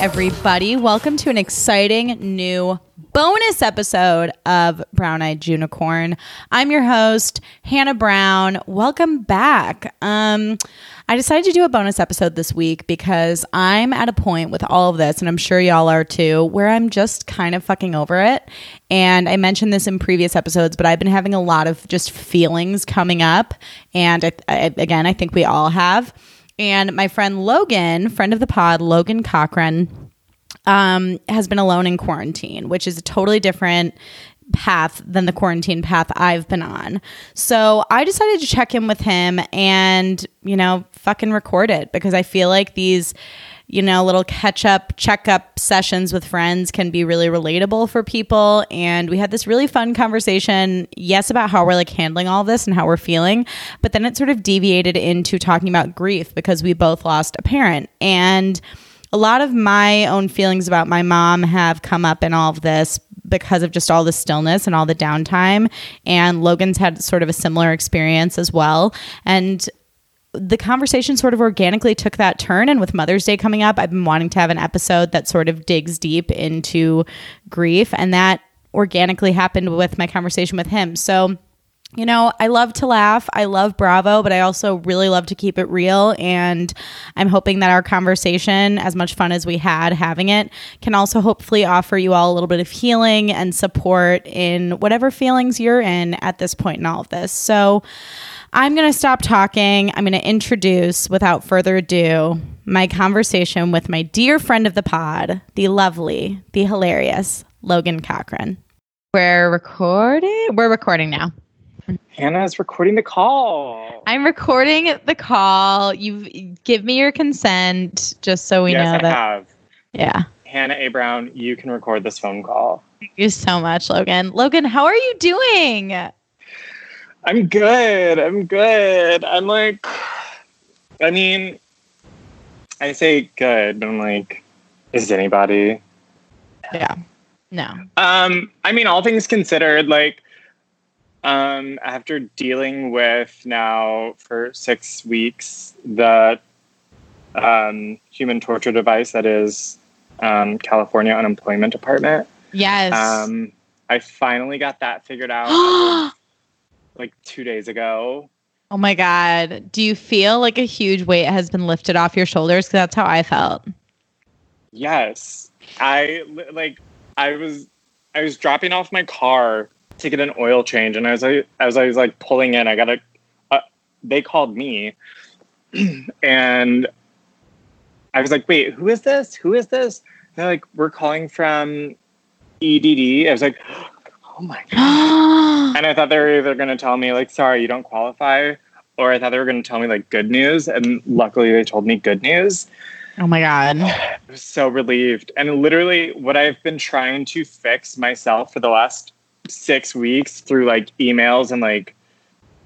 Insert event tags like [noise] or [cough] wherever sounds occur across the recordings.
everybody. Welcome to an exciting new bonus episode of Brown Eyed Unicorn. I'm your host, Hannah Brown. Welcome back. Um, I decided to do a bonus episode this week because I'm at a point with all of this, and I'm sure y'all are too, where I'm just kind of fucking over it. And I mentioned this in previous episodes, but I've been having a lot of just feelings coming up. And I, I, again, I think we all have. And my friend Logan, friend of the pod, Logan Cochran, um, has been alone in quarantine, which is a totally different path than the quarantine path I've been on. So I decided to check in with him and, you know, fucking record it because I feel like these, you know, little catch up, check up sessions with friends can be really relatable for people. And we had this really fun conversation, yes, about how we're like handling all this and how we're feeling. But then it sort of deviated into talking about grief because we both lost a parent. And, a lot of my own feelings about my mom have come up in all of this because of just all the stillness and all the downtime. And Logan's had sort of a similar experience as well. And the conversation sort of organically took that turn. And with Mother's Day coming up, I've been wanting to have an episode that sort of digs deep into grief. And that organically happened with my conversation with him. So, you know, I love to laugh. I love Bravo, but I also really love to keep it real. And I'm hoping that our conversation, as much fun as we had having it, can also hopefully offer you all a little bit of healing and support in whatever feelings you're in at this point in all of this. So I'm going to stop talking. I'm going to introduce, without further ado, my conversation with my dear friend of the pod, the lovely, the hilarious Logan Cochran. We're recording. We're recording now. Hannah is recording the call. I'm recording the call. You give me your consent just so we yes, know I that. have. Yeah. Hannah A. Brown, you can record this phone call. Thank you so much, Logan. Logan, how are you doing? I'm good. I'm good. I'm like, I mean, I say good, but I'm like, is anybody? Yeah. No. Um, I mean, all things considered, like, um, after dealing with now for six weeks the um, human torture device that is um, California Unemployment Department. Yes. Um, I finally got that figured out [gasps] like two days ago. oh my God. Do you feel like a huge weight has been lifted off your shoulders? Because that's how I felt. Yes, I like. I was I was dropping off my car to get an oil change, and as I as I was like pulling in, I got a. Uh, they called me, [clears throat] and I was like, "Wait, who is this? Who is this?" They're like, "We're calling from EDD." I was like, [gasps] "Oh my god!" [gasps] And I thought they were either going to tell me like, "Sorry, you don't qualify," or I thought they were going to tell me like good news, and luckily they told me good news. oh my God. [sighs] I was so relieved. And literally, what I've been trying to fix myself for the last six weeks through like emails and like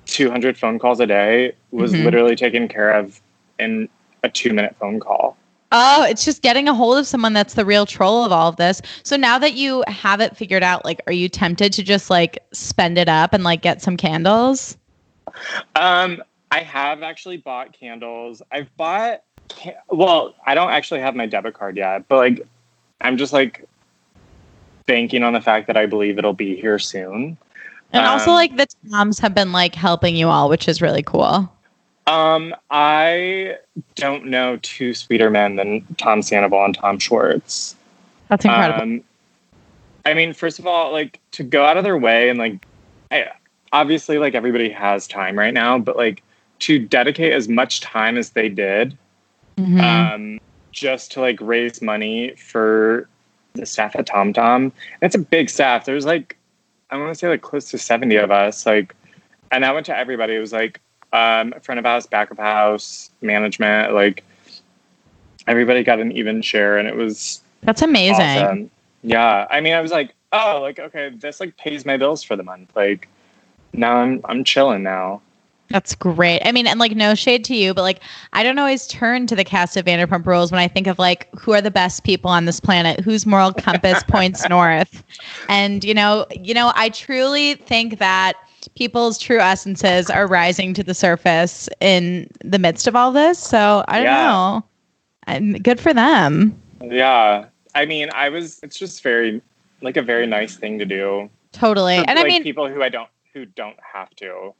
200 phone calls a day was Mhm. literally taken care of in a two minute phone call. Oh, it's just getting a hold of someone that's the real troll of all of this. So now that you have it figured out, like, are you tempted to just like spend it up and like get some candles? Um, I have actually bought candles. I've bought, well, I don't actually have my debit card yet, but like, I'm just like banking on the fact that I believe it'll be here soon. And also, Um, like, the Toms have been like helping you all, which is really cool. Um, I don't know two sweeter men than Tom Sandoval and Tom Schwartz. That's incredible. Um, I mean, first of all, like to go out of their way and like, I, obviously, like everybody has time right now, but like to dedicate as much time as they did, Mhm. um, just to like raise money for the staff at Tom Tom. It's a big staff. There's like, I want to say like close to 70 of us. Like, and I went to everybody. It was like um, front of house, back of house, management. Like, everybody got an even share, and it was That's amazing. awesome. Yeah, I mean, I was like, oh, like okay, this like pays my bills for the month. Like, now I'm I'm chilling now. That's great. I mean, and like no shade to you, but like I don't always turn to the cast of Vanderpump Rules when I think of like who are the best people on this planet, whose moral compass [laughs] points north. And you know, you know, I truly think that people's true essences are rising to the surface in the midst of all this. So I don't Yeah. know. I'm good for them. Yeah. I mean, I was. It's just very like a very nice thing to do. Totally. For, and like, I mean, people who I don't who don't have to.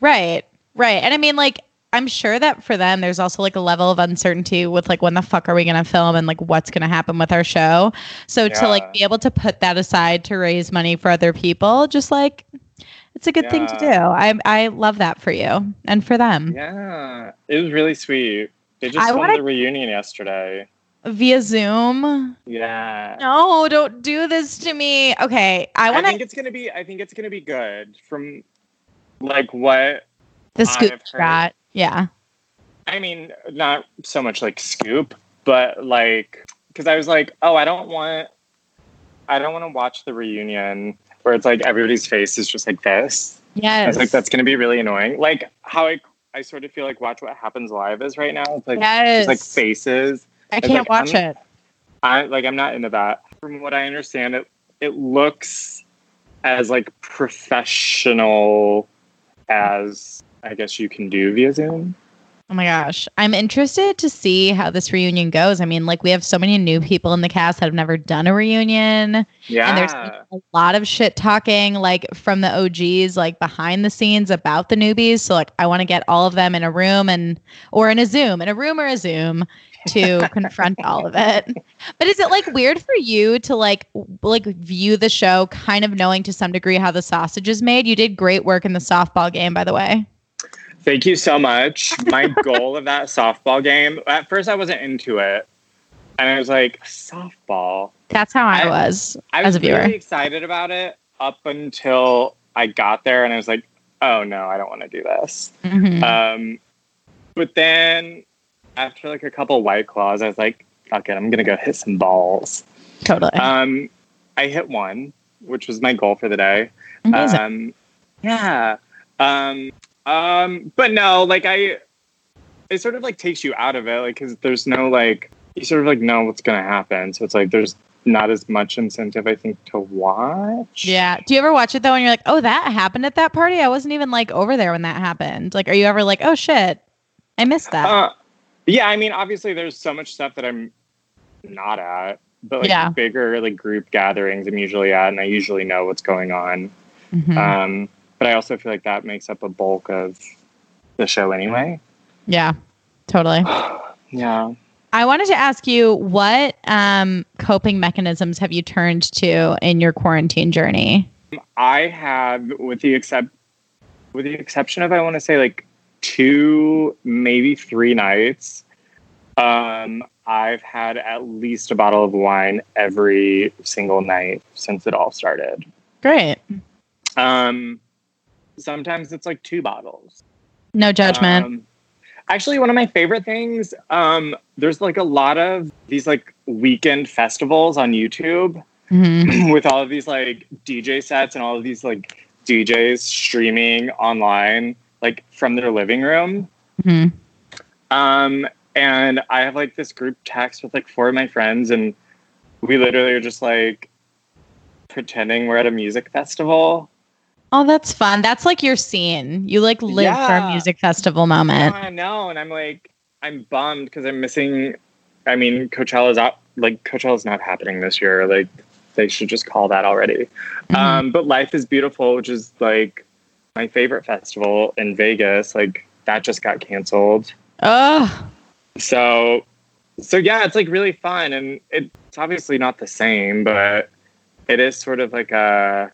Right, right. And I mean, like, I'm sure that for them, there's also like a level of uncertainty with like when the fuck are we gonna film and like what's gonna happen with our show. So to like be able to put that aside to raise money for other people, just like it's a good thing to do. I I love that for you and for them Yeah, it was really sweet. They just I filmed wanna- the reunion yesterday. via Zoom. Yeah. No, don't do this to me. Okay, I want. I think it's gonna be. I think it's gonna be good. From like what the scoop shot. Yeah. I mean, not so much like scoop, but like because I was like, oh, I don't want, I don't want to watch the reunion where it's like everybody's face is just like this. I Yes. was like, that's gonna be really annoying. Like how I, I sort of feel like Watch What Happens Live is right now. It's like yes. just like faces. I it's can't like, watch I'm- it. I like I'm not into that. From what I understand, it it looks as like professional as I guess you can do via Zoom. Oh my gosh. I'm interested to see how this reunion goes. I mean, like we have so many new people in the cast that have never done a reunion. Yeah. And there's a lot of shit talking like from the OGs, like behind the scenes about the newbies. So like I want to get all of them in a room and or in a Zoom, in a room or a Zoom to [laughs] confront all of it. But is it like weird for you to like w- like view the show kind of knowing to some degree how the sausage is made? You did great work in the softball game, by the way. Thank you so much. My goal of that softball game, at first I wasn't into it. And I was like, softball. That's how I, I- was I as was a viewer. really excited about it up until I got there and I was like, oh no, I don't want to do this. Mhm. Um, but then after like a couple white claws, I was like, fuck it, I'm gonna go hit some balls. totally. Um, I hit one, which was my goal for the day. Amazing. Um, yeah. Um, um, but no, like I, it sort of like takes you out of it, like because there's no like you sort of like know what's gonna happen, so it's like there's not as much incentive I think to watch. Yeah. Do you ever watch it though and you're like, oh, that happened at that party? I wasn't even like over there when that happened. Like, are you ever like, oh shit, I missed that? Uh, yeah, I mean, obviously, there's so much stuff that I'm not at, but like Yeah. bigger like group gatherings, I'm usually at, and I usually know what's going on. Mhm. Um, but I also feel like that makes up a bulk of the show anyway. yeah, totally. [sighs] Yeah. I wanted to ask you what um, coping mechanisms have you turned to in your quarantine journey? I have, with the except, with the exception of, I want to say like two, maybe three nights. Um, I've had at least a bottle of wine every single night since it all started. Great. Um, sometimes it's like two bottles. No judgment. Um, actually, one of my favorite things. Um, there's like a lot of these like weekend festivals on YouTube Mhm. [clears throat] with all of these like DJ sets and all of these like DJs streaming online, like from their living room. Mhm. Um, and I have like this group text with like four of my friends, and we literally are just like pretending we're at a music festival. Oh, that's fun. That's like your scene. You like live for a music festival moment. I know, and I'm like, I'm bummed because I'm missing. I mean, Coachella's out. Like Coachella's not happening this year. Like they should just call that already. Mhm. Um, but Life is Beautiful, which is like my favorite festival in Vegas, like that just got canceled. Oh, So, so yeah, it's like really fun, and it's obviously not the same, but it is sort of like a.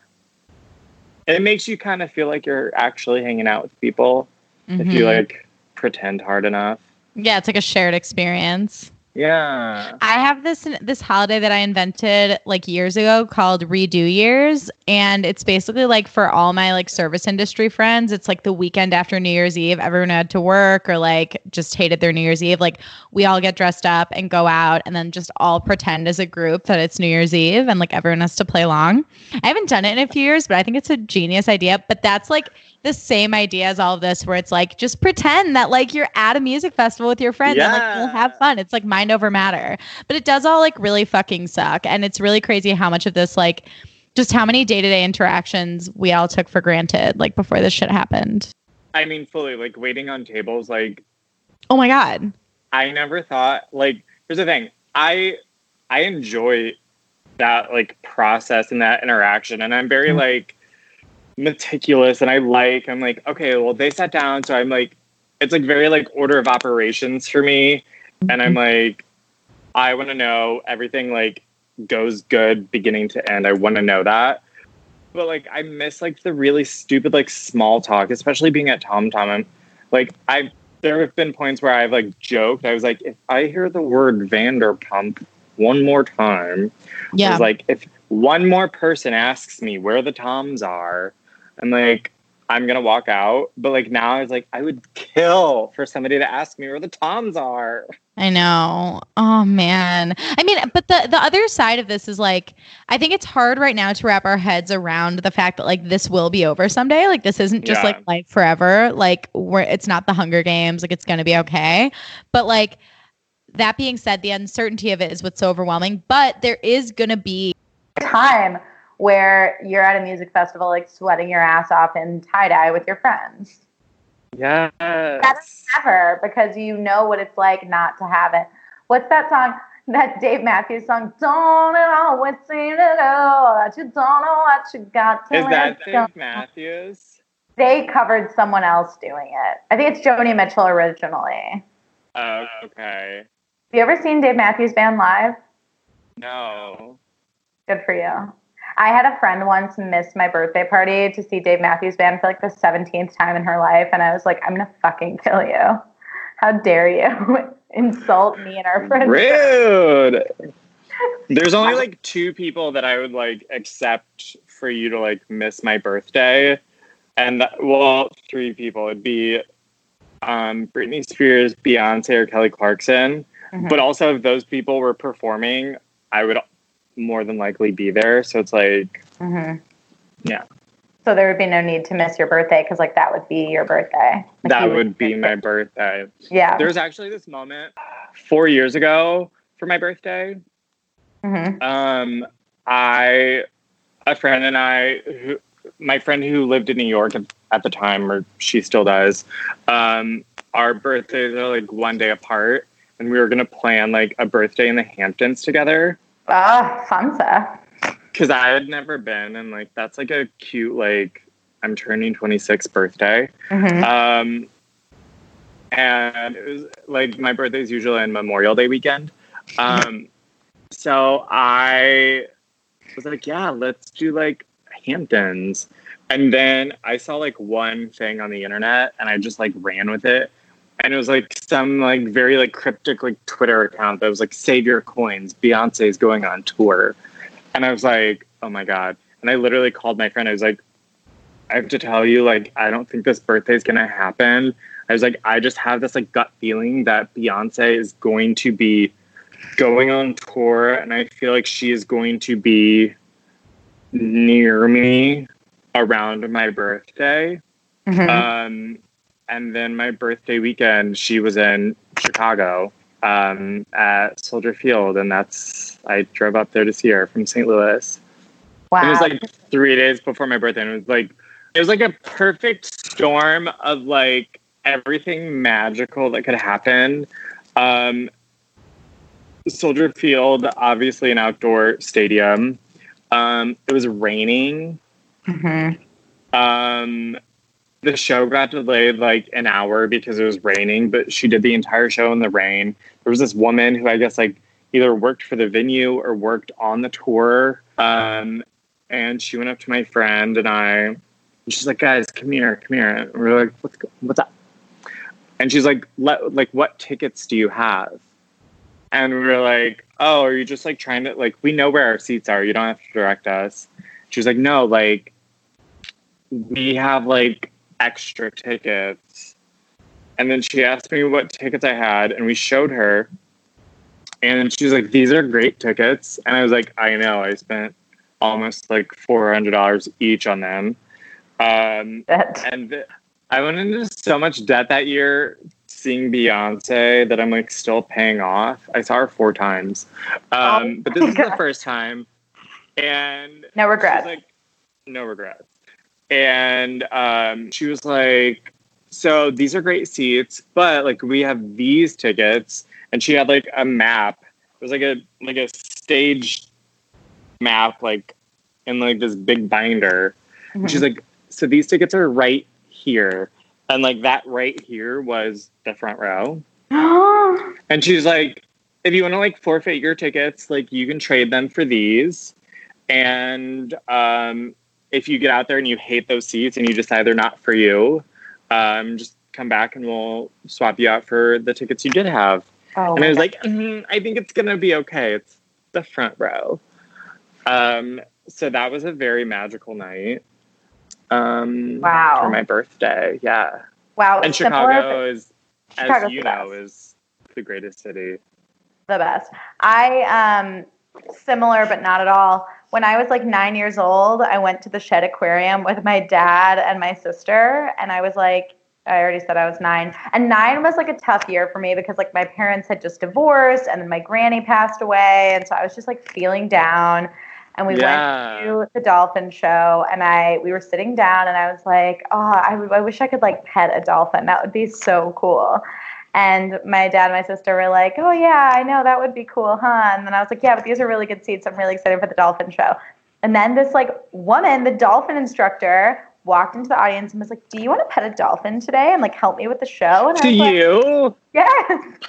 It makes you kind of feel like you're actually hanging out with people if you Mhm. like pretend hard enough. yeah, it's like a shared experience. Yeah. I have this this holiday that I invented like years ago called Redo Years, and it's basically like for all my like service industry friends. It's like the weekend after New Year's Eve. Everyone had to work or like just hated their New Year's Eve. Like we all get dressed up and go out, and then just all pretend as a group that it's New Year's Eve, and like everyone has to play along. I haven't done it in a few years, but I think it's a genius idea. But that's like the same idea as all of this, where it's like just pretend that like you're at a music festival with your friends and like you'll have fun. It's like mind over matter. But it does all like really fucking suck. And it's really crazy how much of this like just how many day-to-day interactions we all took for granted like before this shit happened. I mean, fully like waiting on tables. Like Oh my god. I never thought. Like here's the thing. I I enjoy that like process and that interaction. And I'm very mm-hmm. like meticulous and I like, I'm like, okay, well, they sat down. So I'm like, it's like very like order of operations for me. And I'm mm-hmm. like, I want to know everything like goes good beginning to end. I want to know that. But like, I miss like the really stupid like small talk, especially being at Tom Tom. I'm like, I there have been points where I've like joked. I was like, if I hear the word Vanderpump one more time, Yeah. I was like, if one more person asks me where the Toms are, I'm like, I'm gonna walk out. But like now, I was like, I would kill for somebody to ask me where the Toms are. I know. Oh man. I mean, but the the other side of this is like I think it's hard right now to wrap our heads around the fact that like this will be over someday. Like this isn't just Yeah. like life forever. Like we're it's not the Hunger Games. Like it's going to be okay. But like that being said, the uncertainty of it is what's so overwhelming, but there is going to be time where you're at a music festival, like sweating your ass off in tie dye with your friends. Yes. Never, because you know what it's like not to have it. What's that song? That Dave Matthews song, Don't It Always Seem to Go, that you don't know what you got till Is that it's gone." Dave Matthews? They covered someone else doing it. I think it's Joni Mitchell originally. Oh, okay. Have you ever seen Dave Matthews Band live? No. Good for you. I had a friend once miss my birthday party to see Dave Matthews Band for like the 17th time in her life. And I was like, I'm going to fucking kill you. How dare you [laughs] insult me and our friends? Rude. There's only [laughs] like two people that I would like accept for you to like miss my birthday, and that, well, three people. It'd be um, Britney Spears, Beyonce, or Kelly Clarkson. Mhm. But also, if those people were performing, I would more than likely be there. So it's like, hmm Yeah. So there would be no need to miss your birthday because like that would be your birthday. Like, that you would be my birthday. Yeah. There was actually this moment four years ago for my birthday. hmm Um, I, a friend and I, who, my friend who lived in New York at, at the time, or she still does, um, our birthdays are like one day apart, and we were gonna plan like a birthday in the Hamptons together. Ah, Sansa. Because I had never been, and like that's like a cute like I'm turning 26 birthday. hmm Um, and it was like my birthday is usually on Memorial Day weekend. Um, so I was like, yeah, let's do like Hamptons. And then I saw like one thing on the internet and I just like ran with it. And it was like some like very like cryptic like Twitter account that was like save your coins. Beyonce's going on tour. And I was like, oh my God. And I literally called my friend. I was like, I have to tell you, like, I don't think this birthday is gonna happen. I was like, I just have this like gut feeling that Beyonce is going to be going on tour, and I feel like she is going to be near me around my birthday. hmm Um, and then my birthday weekend, she was in Chicago um, at Soldier Field, and that's I drove up there to see her from St. Louis. wow. It was like three days before my birthday, and it was like it was like a perfect storm of like everything magical that could happen. Um, Soldier Field, obviously an outdoor stadium. Um, it was raining. hmm Um, the show got delayed like an hour because it was raining, but she did the entire show in the rain. There was this woman who I guess like either worked for the venue or worked on the tour. Um, and she went up to my friend and I, she's like, guys, come here, come here. And we're like, what's, what's up? And she's like, Let, like, what tickets do you have? And we were like, oh, are you just like trying to, like, we know where our seats are. You don't have to direct us. She was like, no, like, we have like extra tickets. And then she asked me what tickets I had, and we showed her. And she was like, These are great tickets. And I was like, I know, I spent almost like $400 each on them. Um, and th- I went into so much debt that year seeing Beyonce that I'm like still paying off. I saw her four times. Um, Oh but this my is the first time. And No regrets. like, no regrets. And um, she was like, so these are great seats, but like we have these tickets. And she had like a map It was like a like a stage map, like in like this big binder. And she's like, so these tickets are right here, and like that right here was the front row. [gasps] And she's like, if you want to like forfeit your tickets, like you can trade them for these. And um, if you get out there and you hate those seats and you decide they're not for you, um, just come back and we'll swap you out for the tickets you did have. oh, and I was my like, "Mm, I think it's gonna be okay. It's the front row. Um, so that was a very magical night. Um, Wow. For my birthday, yeah. wow. And Chicago is, Chicago's as you know, best. is the greatest city. the best. I um similar but not at all. When I was like 9 years old, I went to the Shedd Aquarium with my dad and my sister and I was like I already said I was 9. And 9 was like a tough year for me because like my parents had just divorced and then my granny passed away and so I was just like feeling down and we Yeah. went to the dolphin show and I we were sitting down and I was like, "Oh, I, I wish I could like pet a dolphin. That would be so cool." And my dad and my sister were like, "Oh yeah, I know that would be cool, huh?" And then I was like, "Yeah, but these are really good seats. I'm really excited for the dolphin show." And then this like woman, the dolphin instructor, walked into the audience and was like, "Do you want to pet a dolphin today and like help me with the show?" And I was like, you? Yes. [laughs]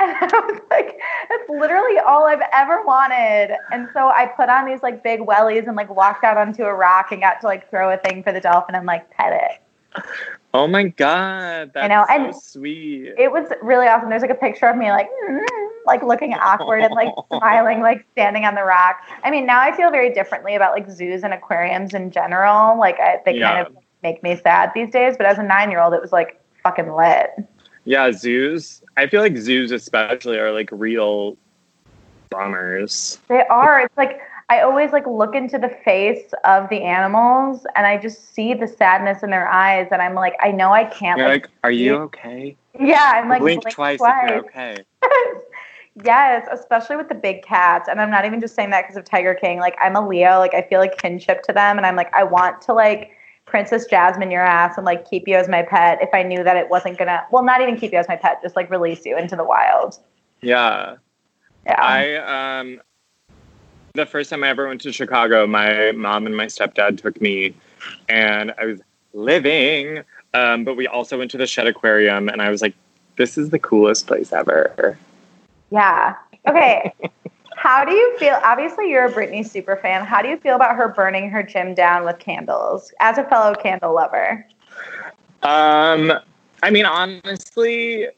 And I was like, that's literally all I've ever wanted. And so I put on these like big wellies and like walked out onto a rock and got to like throw a thing for the dolphin and like pet it. Oh my god, that's know, so and- sweet. It was really awesome. There's like a picture of me like "Mm," [laughs] like looking awkward and like [laughs] smiling, like standing on the rock. I mean, now I feel very differently about like zoos and aquariums in general. Like I, they Yeah. kind of make me sad these days. But as a nine year old, it was like fucking lit. yeah, zoos. I feel like zoos, especially, are like real bummers. They are. It's like I always like look into the face of the animals and I just see the sadness in their eyes and I'm like, I know I can't You're like, like, are you okay? Yeah, I'm like blink, blink twice, twice. if you're okay. [laughs] yes, especially with the big cats. And I'm not even just saying that because of Tiger King. Like I'm a Leo, like I feel like kinship to them and I'm like, I want to like Princess Jasmine your ass and like keep you as my pet if I knew that it wasn't gonna well not even keep you as my pet, just like release you into the wild. Yeah. Yeah. I um the first time I ever went to Chicago, my mom and my stepdad took me and I was living. Um, but we also went to the Shedd Aquarium and I was like, this is the coolest place ever. Yeah. Okay. How do you feel? Obviously, you're a Britney super fan. How do you feel about her burning her gym down with candles as a fellow candle lover? Um, I mean, honestly,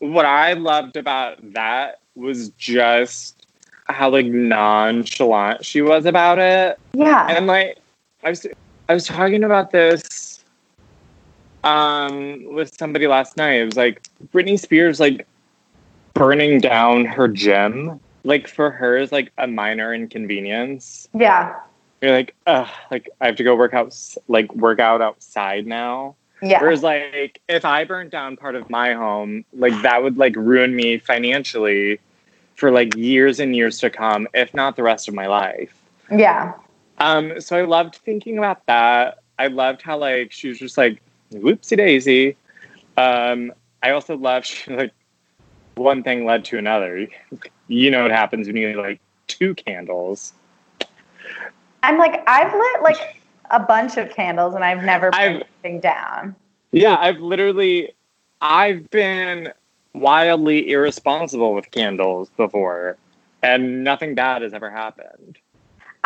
what I loved about that was just how like nonchalant she was about it. Yeah. and like I was I was talking about this um with somebody last night. It was like Britney Spears like burning down her gym. Like for her is like a minor inconvenience. Yeah. You're like, ugh, like I have to go work out like work out outside now. Yeah. Whereas like if I burnt down part of my home, like that would like ruin me financially for like years and years to come, if not the rest of my life. Yeah. Um, so I loved thinking about that. I loved how like she was just like whoopsie daisy. Um, I also loved [laughs] she, like one thing led to another. You know what happens when you get like two candles. I'm like, I've lit like a bunch of candles and I've never I've- anything down. Yeah, I've literally I've been wildly irresponsible with candles before, and nothing bad has ever happened.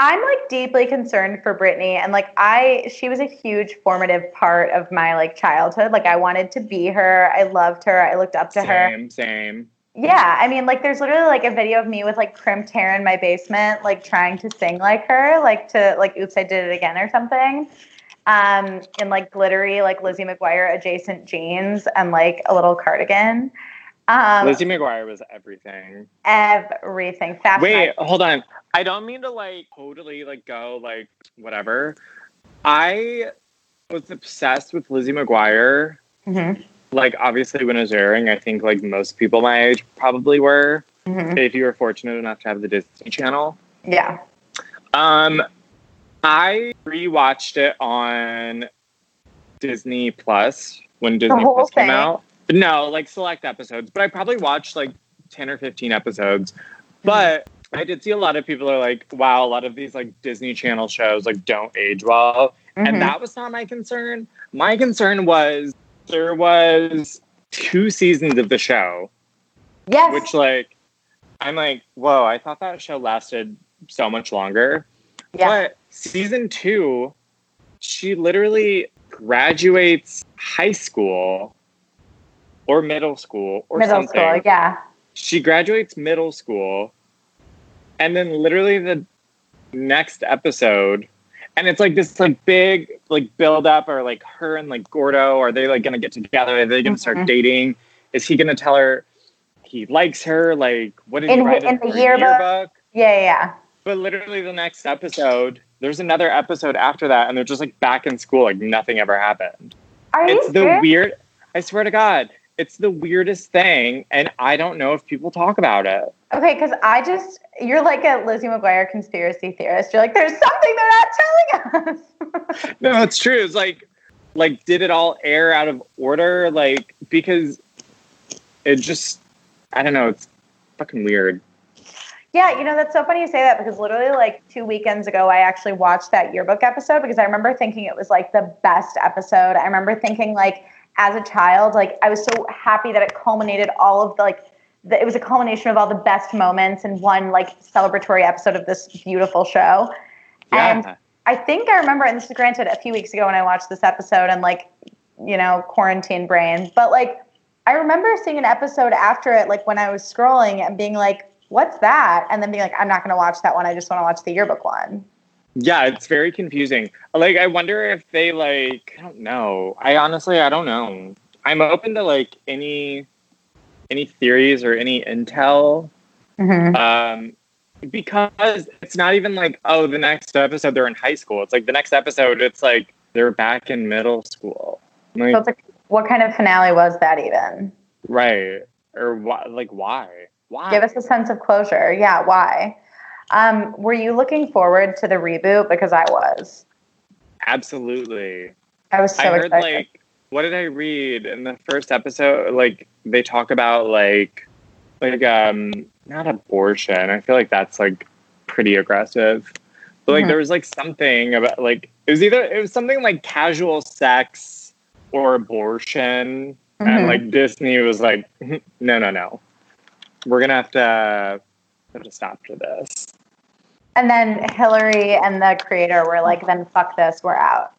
I'm like deeply concerned for Britney, and like I she was a huge formative part of my like childhood. Like I wanted to be her. I loved her. I looked up to her. Same, same. Yeah, I mean, like, there's literally like a video of me with like crimped hair in my basement, like trying to sing like her, like to like "Oops, I Did It Again" or something, um, in like glittery like Lizzie McGuire adjacent jeans and like a little cardigan. Um, Lizzie McGuire was everything. everything. Fashion. Wait, hold on. I don't mean to like totally like go like whatever. I was obsessed with Lizzie McGuire. Mhm, Like obviously when it was airing, I think like most people my age probably were. mhm. If you were fortunate enough to have the Disney Channel. Yeah. Um, I rewatched it on Disney Plus when Disney Plus came thing? out. No, like select episodes, but I probably watched like ten or fifteen episodes But I did see a lot of people are like, wow, a lot of these like Disney Channel shows like don't age well. Mhm. And that was not my concern. My concern was there was two seasons of the show, yes. which like I'm like, whoa, I thought that show lasted so much longer. yeah. But season two, she literally graduates high school or middle school or Middle something. school. Yeah. She graduates middle school, and then literally the next episode, and it's like this like big like build up, or like her and like Gordo, are they like gonna get together? Are they gonna Mhm. start dating? Is he gonna tell her he likes her? Like, what did In he the- write in the her yearbook? Yeah. Yeah. but literally the next episode, there's another episode after that, and they're just like back in school, like nothing ever happened. Are you It's the weird. I swear to God, it's the weirdest thing, and I don't know if people talk about it. Okay, because I just you're like a Lizzie McGuire conspiracy theorist. You're like, there's something they're not telling us. [laughs] No, it's true. It's like, like, did it all air out of order? Like, because it just, I don't know. It's fucking weird. yeah, you know that's so funny you say that because literally like two weekends ago, I actually watched that yearbook episode because I remember thinking it was like the best episode. I remember thinking like as a child, like I was so happy that it culminated all of the like. The, it was a culmination of all the best moments in one like celebratory episode of this beautiful show. Yeah. And I think I remember, and this is granted a few weeks ago when I watched this episode and like, you know, quarantine brain, but like, I remember seeing an episode after it, like when I was scrolling and being like, what's that? And then being like, I'm not going to watch that one. I just want to watch the yearbook one. Yeah, it's very confusing. Like, I wonder if they like. I don't know. I honestly, I don't know. I'm open to like any any theories or any intel, Mm-hmm. um, because it's not even like oh, the next episode they're in high school. It's like the next episode, it's like they're back in middle school. Like, So it's like, what kind of finale was that even? right or why? Like why? Why? Give us a sense of closure. Yeah, why? Um, were you looking forward to the reboot? Because I was. Absolutely. I was so I heard excited. like what did I read in the first episode? Like they talk about like like um not abortion. I feel like that's like pretty aggressive. But like Mhm. there was like something about like it was either it was something like casual sex or abortion. Mhm. And like Disney was like, [laughs] no, no, no. We're gonna have to have to stop to this. And then Hilary and the creator were like, then fuck this, we're out."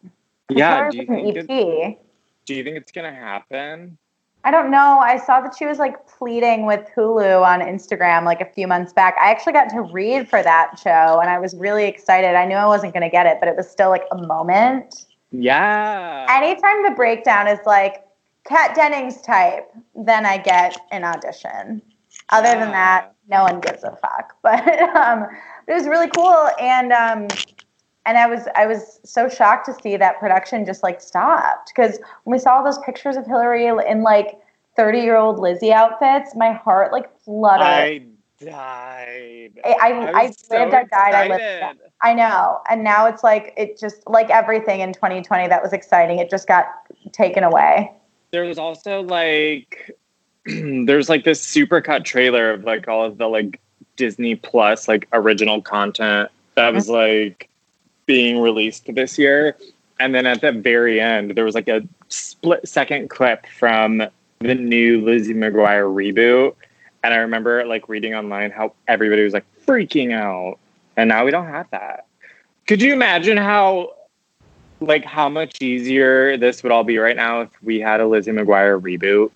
Yeah, do you think it- EP. Do you think it's gonna happen? I don't know. I saw that she was like pleading with Hulu on Instagram like a few months back. I actually got to read for that show and I was really excited. I knew I wasn't going to get it, but it was still like a moment. Yeah. Anytime the breakdown is like Kat Dennings type, then I get an audition. Other than that, no one gives a fuck. [laughs] But um, it was really cool, and um, and I was I was so shocked to see that production just like stopped because when we saw those pictures of Hilary in like thirty year old Lizzie outfits, my heart like fluttered. I died. I I, I, so lived, I died, I lived. I know, and now it's like it just like everything in 2020 that was exciting. It just got taken away. There was also like [clears throat] there's like this supercut trailer of like all of the like Disney Plus like original content that was uh-huh. like being released this year. And then at the very end, there was like a split second clip from the new Lizzie McGuire reboot. And I remember like reading online how everybody was like freaking out. And now we don't have that. Could you imagine how like how much easier this would all be right now if we had a Lizzie McGuire reboot?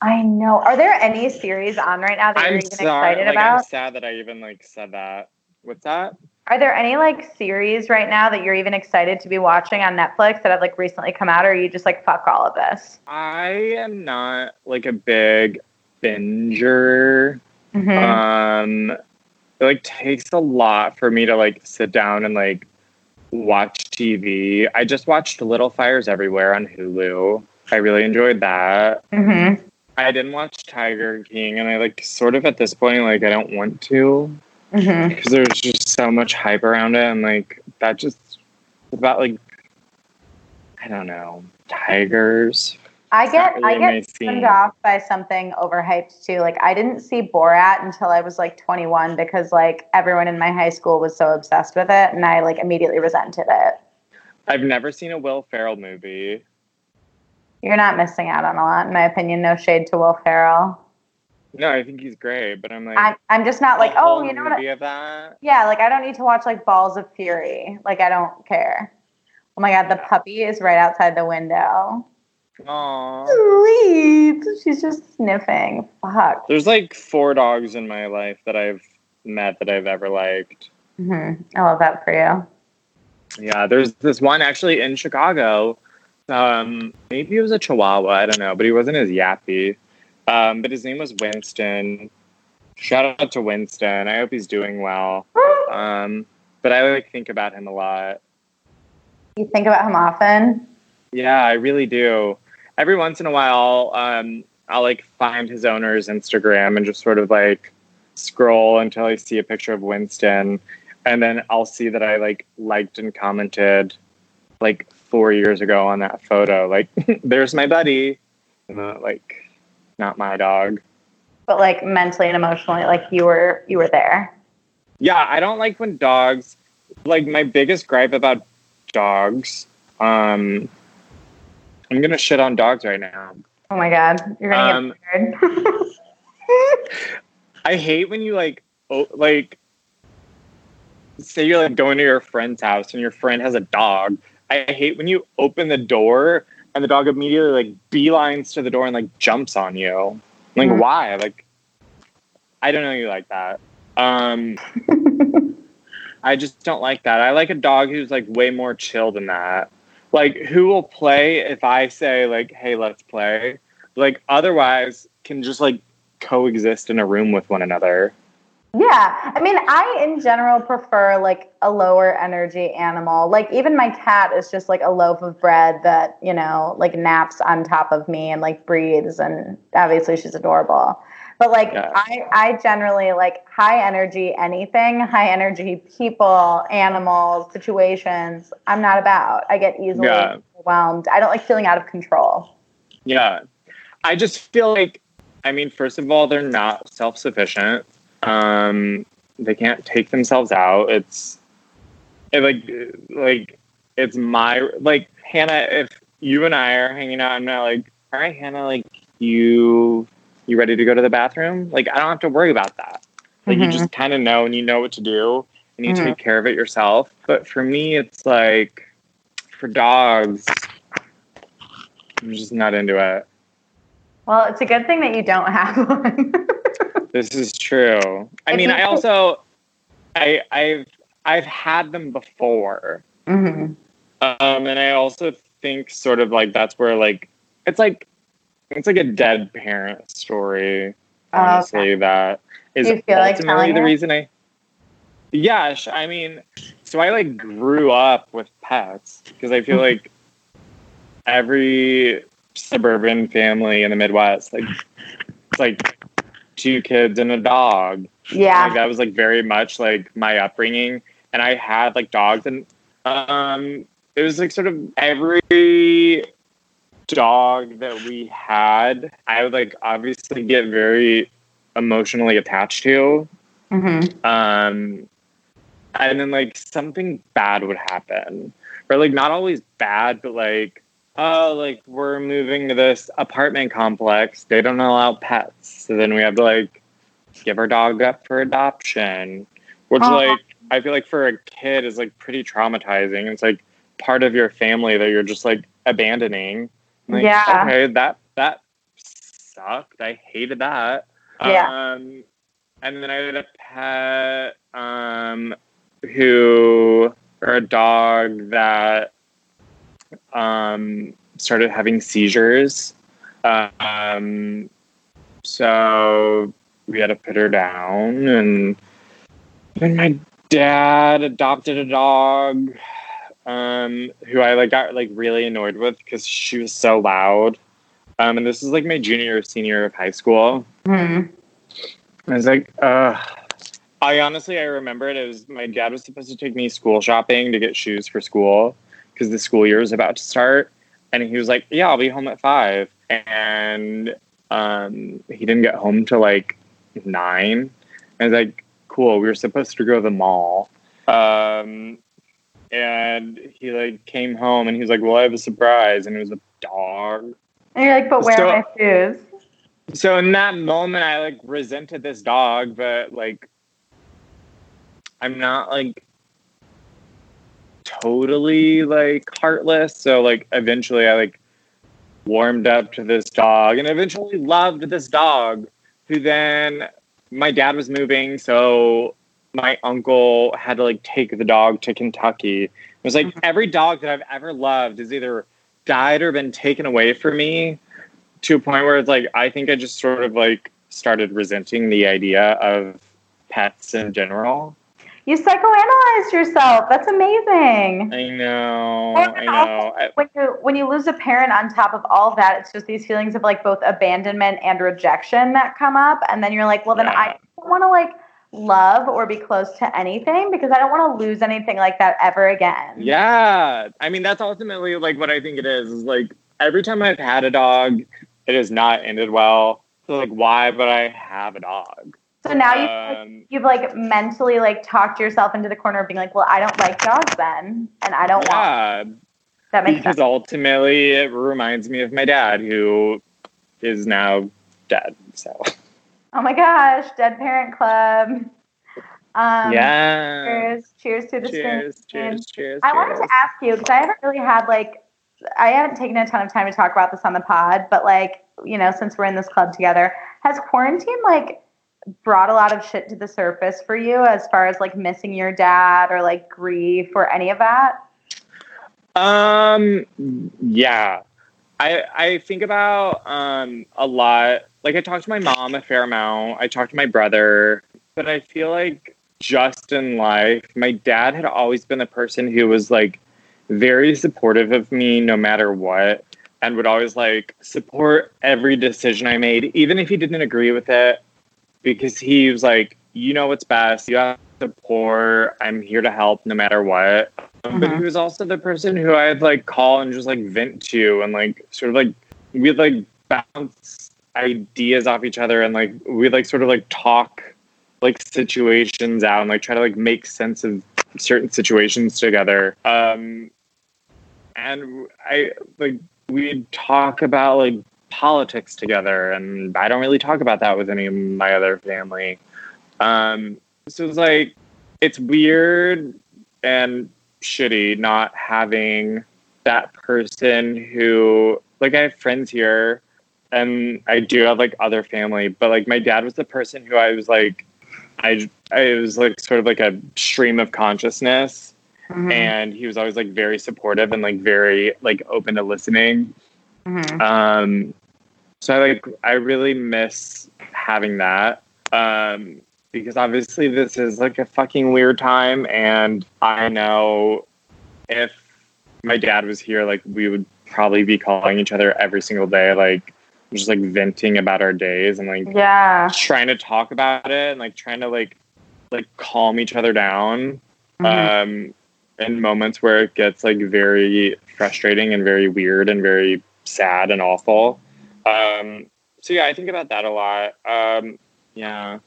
I know. Are there any series on right now that you're even sorry. excited Like about? I'm sad that I even like said that. What's that? Are there any like series right now that you're even excited to be watching on Netflix that have like recently come out, or are you just like fuck all of this? I am not like a big binger. Mhm. Um it like takes a lot for me to like sit down and like watch TV. I just watched Little Fires Everywhere on Hulu. I really enjoyed that. Mhm. I didn't watch Tiger King and I like sort of at this point like I don't want to mm-hmm. because there's just so much hype around it and like that just about like I don't know tigers. I get really I get turned off by something overhyped too. Like I didn't see Borat until I was like 21 because like everyone in my high school was so obsessed with it, and I like immediately resented it. I've never seen a Will Ferrell movie. You're not missing out on a lot, in my opinion. No shade to Will Ferrell. No, I think he's great, but I'm like, I'm I'm just not like oh you know what? I- yeah, like I don't need to watch like Balls of Fury. Like I don't care. Oh my god, the puppy is right outside the window. Aw. Sweet. She's just sniffing. Fuck. There's like four dogs in my life that I've met that I've ever liked. hmm I love that for you. Yeah, there's this one actually in Chicago. Um, maybe it was a Chihuahua, I don't know, but he wasn't as yappy. Um, but his name was Winston. Shout out to Winston. I hope he's doing well. Um, but I like think about him a lot. You think about him often? Yeah, I really do. Every once in a while, um, I'll like find his owner's Instagram and just sort of like scroll until I see a picture of Winston, and then I'll see that I like liked and commented like four years ago on that photo. Like, [laughs] there's my buddy, and, uh, like not my dog. But like mentally and emotionally, like you were you were there. Yeah, I don't like when dogs. Like my biggest gripe about dogs. Um, I'm gonna shit on dogs right now. Oh my god, you're gonna Um, get scared. [laughs] I hate when you like, oh, like, say you're like going to your friend's house and your friend has a dog. I hate when you open the door and the dog immediately like beelines to the door and like jumps on you. Like, Mhm. why? Like, I don't know you like that. Um, [laughs] I just don't like that. I like a dog who's like way more chill than that. Like, who will play if I say like, "Hey, let's play"? Like, otherwise, can just like coexist in a room with one another. Yeah, I mean, I in general prefer like a lower energy animal. Like even my cat is just like a loaf of bread that you know like naps on top of me and like breathes, and obviously she's adorable. But like Yeah. I, I generally like high energy anything, high energy people, animals, situations. I'm not about. I get easily Yeah. overwhelmed. I don't like feeling out of control. Yeah. I just feel like, I mean, first of all, they're not self sufficient. Um, they can't take themselves out. It's it, like, like, it's my, like, Hannah, if you and I are hanging out, I'm not like, all right, Hannah, like, you, you ready to go to the bathroom? Like, I don't have to worry about that. Like, Mhm. you just kind of know and you know what to do and you Mhm. take care of it yourself. But for me, it's like, for dogs, I'm just not into it. Well, it's a good thing that you don't have [laughs] one. This is true. I If mean, I also, I, I've, I've had them before, hmm um, and I also think sort of like that's where like it's like it's like a dead parent story. Oh, okay. Honestly, that is Do you feel like ultimately telling the it? reason I. Yeah, I mean, so I like grew up with pets because I feel Mm-hmm. like every suburban family in the Midwest, like, it's like two kids and a dog. Yeah. Like that was like very much like my upbringing, and I had like dogs, and um, it was like sort of every dog that we had, I would like obviously get very emotionally attached to. hmm Um, and then like something bad would happen, or like not always bad, but like oh, like we're moving to this apartment complex. They don't allow pets, so then we have to like give our dog up for adoption, which Aw. like I feel like for a kid is like pretty traumatizing. It's like part of your family that you're just like abandoning. Like, Yeah. Okay, that that sucked. I hated that. Yeah. Um, and then I had a pet um, who, or a dog that um, started having seizures. Um, so we had to put her down, and then my dad adopted a dog um, who I like got like really annoyed with because she was so loud. Um, and this is like my junior or senior of high school. hmm I was like, uh, I honestly, I remember it. It was my dad was supposed to take me school shopping to get shoes for school because the school year was about to start. And he was like, yeah, I'll be home at five. and um, he didn't get home till like nine. I was like, cool. We were supposed to go to the mall. Um, and he like came home and he was like, well, I have a surprise. And it was a dog. And you're like, but where So- are my shoes? So in that moment, I like resented this dog, but like, I'm not like totally like heartless. So like, eventually, I like warmed up to this dog, and eventually loved this dog. Who then my dad was moving, so my uncle had to like take the dog to Kentucky. It was like mm-hmm. every dog that I've ever loved has either died or been taken away from me to a point where it's like I think I just sort of like started resenting the idea of pets in general. You psychoanalyzed yourself. That's amazing. I know, I know. when you when you lose a parent on top of all that, it's just these feelings of like both abandonment and rejection that come up, and then you're like, well, then Yeah. I don't want to like love or be close to anything because I don't want to lose anything like that ever again. yeah, I mean that's ultimately like what I think it is. Is like every time I've had a dog, it has not ended well. So like, why would I have a dog? So now you like, Um, you've like mentally like talked yourself into the corner of being like, well, I don't like dogs then, and I don't want. yeah, That makes because sense. ultimately it reminds me of my dad, who is now dead. So Oh my gosh, Dead Parent Club. Um, yeah. Cheers! Cheers to the cheers, stream. cheers, cheers, I wanted to ask you because I haven't really had like I haven't taken a ton of time to talk about this on the pod, but like you know, since we're in this club together, has quarantine like brought a lot of shit to the surface for you as far as like missing your dad or like grief or any of that? Um, yeah, I I think about um a lot. Like I talk to my mom a fair amount. I talk to my brother, but I feel like just in life, my dad had always been the person who was like very supportive of me no matter what and would always like support every decision I made, even if he didn't agree with it, because he was like, you know what's best. You have support. I'm here to help no matter what. Um, But he was also the person who I'd like call and just like vent to and like sort of like we'd like bounce ideas off each other and like we'd like sort of like talk like situations out and like try to like make sense of certain situations together. Um and I like we'd talk about like politics together and I don't really talk about that with any of my other family. Um so it's like it's weird and shitty not having that person who like I have friends here and I do have like other family, but like my dad was the person who I was like I I was like sort of like a stream of consciousness Mhm. and he was always like very supportive and like very like open to listening. Mhm. Um so I like I really miss having that. Um because obviously this is like a fucking weird time and I know if my dad was here like we would probably be calling each other every single day like just like venting about our days and like Yeah. trying to talk about it and like trying to like like calm each other down Mhm. um in moments where it gets like very frustrating and very weird and very sad and awful um so yeah i think about that a lot um yeah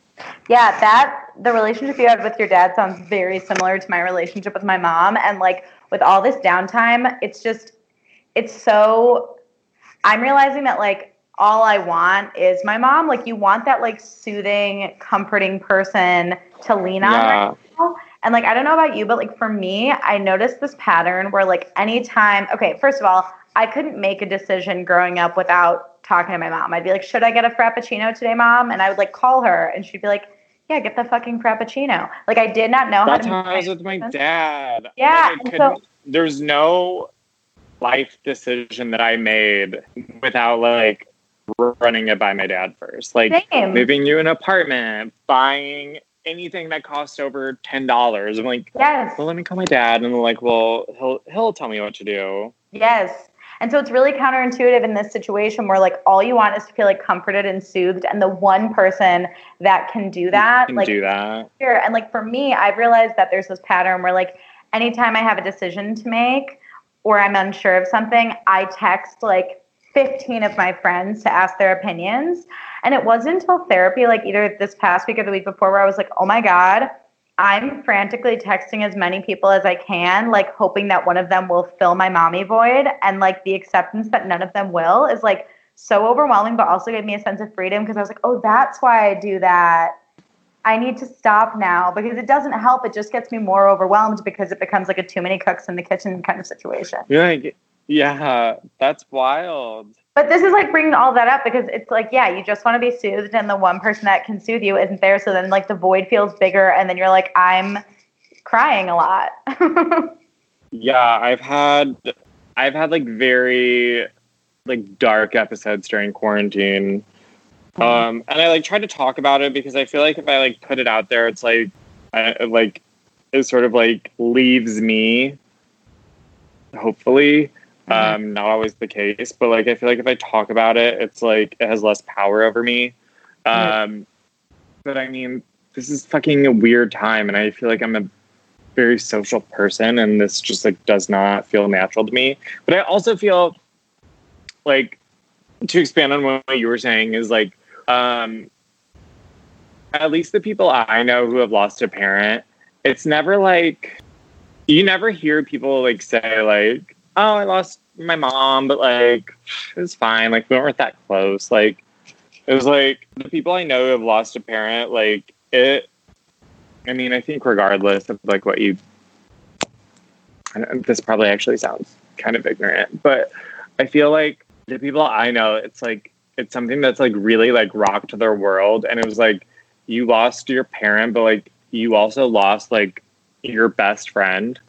Yeah, that the relationship you had with your dad sounds very similar to my relationship with my mom. And like with all this downtime, it's just, it's so, I'm realizing that like all I want is my mom. Like you want that like soothing, comforting person to lean on. right now. And like, I don't know about you, but like for me, I noticed this pattern where like anytime, okay, first of all, I couldn't make a decision growing up without talking to my mom. I'd be like, should I get a Frappuccino today, mom? And I would like call her and she'd be like, yeah, get the fucking Frappuccino. Like I did not know that's how how to i was with my dad Yeah, Like, I and couldn't- so- there's no life decision that i made without like running it by my dad first like Same. moving to an apartment buying anything that costs over ten dollars i'm like Yes. well let me call my dad and they're like well he'll he'll tell me what to do Yes. And so it's really counterintuitive in this situation where like all you want is to feel like comforted and soothed and the one person that can do that can like do that Sure. And like for me, I've realized that there's this pattern where like anytime I have a decision to make or I'm unsure of something, I text like 15 of my friends to ask their opinions. And it wasn't until therapy, like either this past week or the week before, where I was like, oh my God, I'm frantically texting as many people as I can, like hoping that one of them will fill my mommy void. And like the acceptance that none of them will is like so overwhelming, but also gave me a sense of freedom because I was like, oh, that's why I do that. I need to stop now because it doesn't help. It just gets me more overwhelmed because it becomes like a too many cooks in the kitchen kind of situation. Like, yeah, that's wild. But this is like bringing all that up because it's like, yeah, you just want to be soothed, and the one person that can soothe you isn't there. So then, like, the void feels bigger, and then you're like, I'm crying a lot. [laughs] yeah, I've had, I've had like very, like dark episodes during quarantine, mm-hmm. um, and I like try to talk about it because I feel like if I like put it out there, it's like, I, like, it sort of like leaves me, hopefully, Mm-hmm. Um, not always the case, but like I feel like if I talk about it, it's like it has less power over me. Um, mm-hmm. But I mean, this is fucking a weird time, and I feel like I'm a very social person, and this just like does not feel natural to me. But I also feel like to expand on what you were saying is like um, at least the people I know who have lost a parent, it's never like you never hear people like say like oh, I lost my mom, but like it was fine. Like we weren't that close. Like it was like the people I know who have lost a parent, like it. I mean, I think regardless of like what you, this probably actually sounds kind of ignorant, but I feel like the people I know, it's like it's something that's like really like rocked their world, and it was like you lost your parent, but like you also lost like your best friend